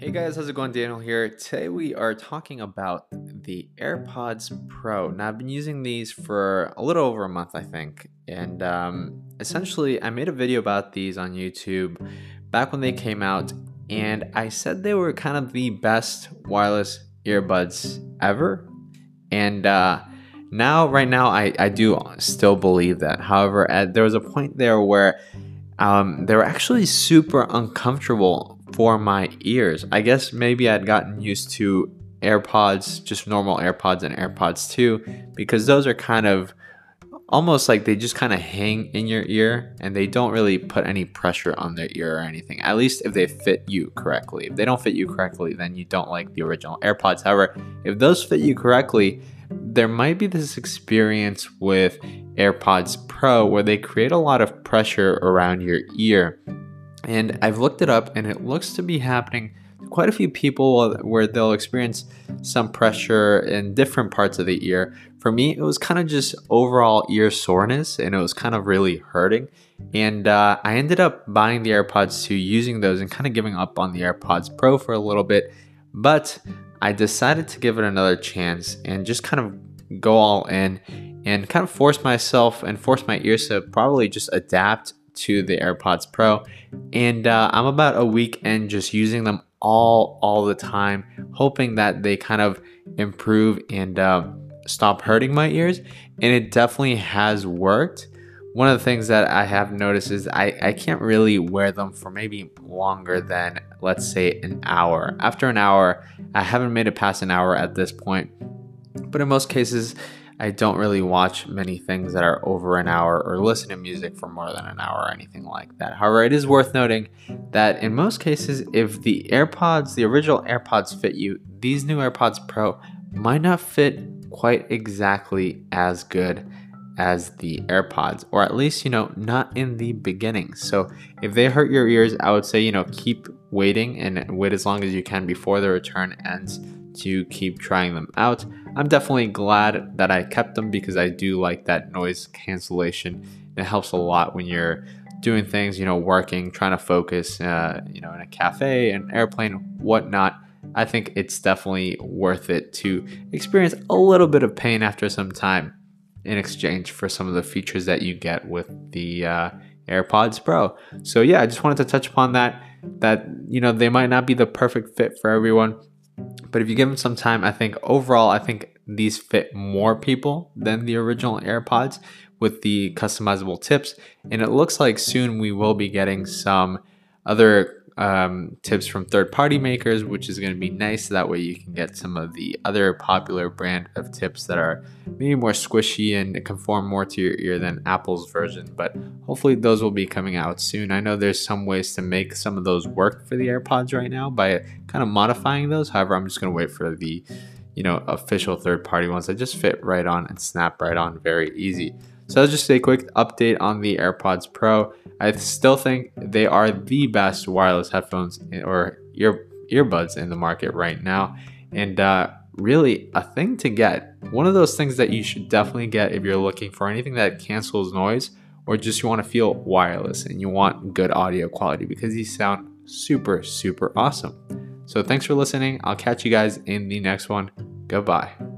Hey guys, how's it going? Daniel here. Today we are talking about the AirPods Pro. Now, I've been using these for a little over a month, I think. And um, essentially, I made a video about these on YouTube back when they came out. And I said they were kind of the best wireless earbuds ever. And uh, now, right now, I, I do still believe that. However, at, there was a point there where um, they were actually super uncomfortable for my ears. I guess maybe I'd gotten used to AirPods, just normal AirPods and AirPods 2, because those are kind of almost like they just kind of hang in your ear and they don't really put any pressure on their ear or anything. At least if they fit you correctly. If they don't fit you correctly, then you don't like the original AirPods. However, if those fit you correctly, there might be this experience with AirPods Pro where they create a lot of pressure around your ear and I've looked it up and it looks to be happening quite a few people where they'll experience some pressure in different parts of the ear. For me, it was kind of just overall ear soreness and it was kind of really hurting. And uh, I ended up buying the AirPods 2, using those, and kind of giving up on the AirPods Pro for a little bit. But I decided to give it another chance and just kind of go all in and kind of force myself and force my ears to probably just adapt to the AirPods Pro, and uh, I'm about a week in just using them all all the time, hoping that they kind of improve and uh, stop hurting my ears. And it definitely has worked. One of the things that I have noticed is I, I can't really wear them for maybe longer than, let's say, an hour. After an hour, I haven't made it past an hour at this point. But in most cases, I don't really watch many things that are over an hour or listen to music for more than an hour or anything like that. However, it is worth noting that in most cases, if the AirPods, the original AirPods fit you, these new AirPods Pro might not fit quite exactly as good as the AirPods, or at least, you know, not in the beginning. So if they hurt your ears, I would say, you know, keep waiting and wait as long as you can before the return ends to keep trying them out. I'm definitely glad that I kept them because I do like that noise cancellation. It helps a lot when you're doing things, you know, working, trying to focus, uh, you know, in a cafe, an airplane, whatnot. I think it's definitely worth it to experience a little bit of pain after some time in exchange for some of the features that you get with the uh, AirPods Pro. So yeah, I just wanted to touch upon that. That you know they might not be the perfect fit for everyone, but if you give them some time, I think overall, I think these fit more people than the original AirPods with the customizable tips. And it looks like soon we will be getting some other um, tips from third party makers, which is going to be nice. That way you can get some of the other popular brand of tips that are maybe more squishy and conform more to your ear than Apple's version. But hopefully those will be coming out soon. I know there's some ways to make some of those work for the AirPods right now by kind of modifying those. However, I'm just going to wait for the you know official third party ones that just fit right on and snap right on very easy. So that's just a quick update on the AirPods Pro. I still think they are the best wireless headphones or ear earbuds in the market right now, and uh, really a thing to get. One of those things that you should definitely get if you're looking for anything that cancels noise or just you want to feel wireless and you want good audio quality because these sound super super awesome. So thanks for listening. I'll catch you guys in the next one. Goodbye.